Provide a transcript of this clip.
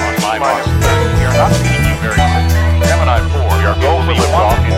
on my mind. We are not paying you very much. Gemini 4, we your goal for liftoff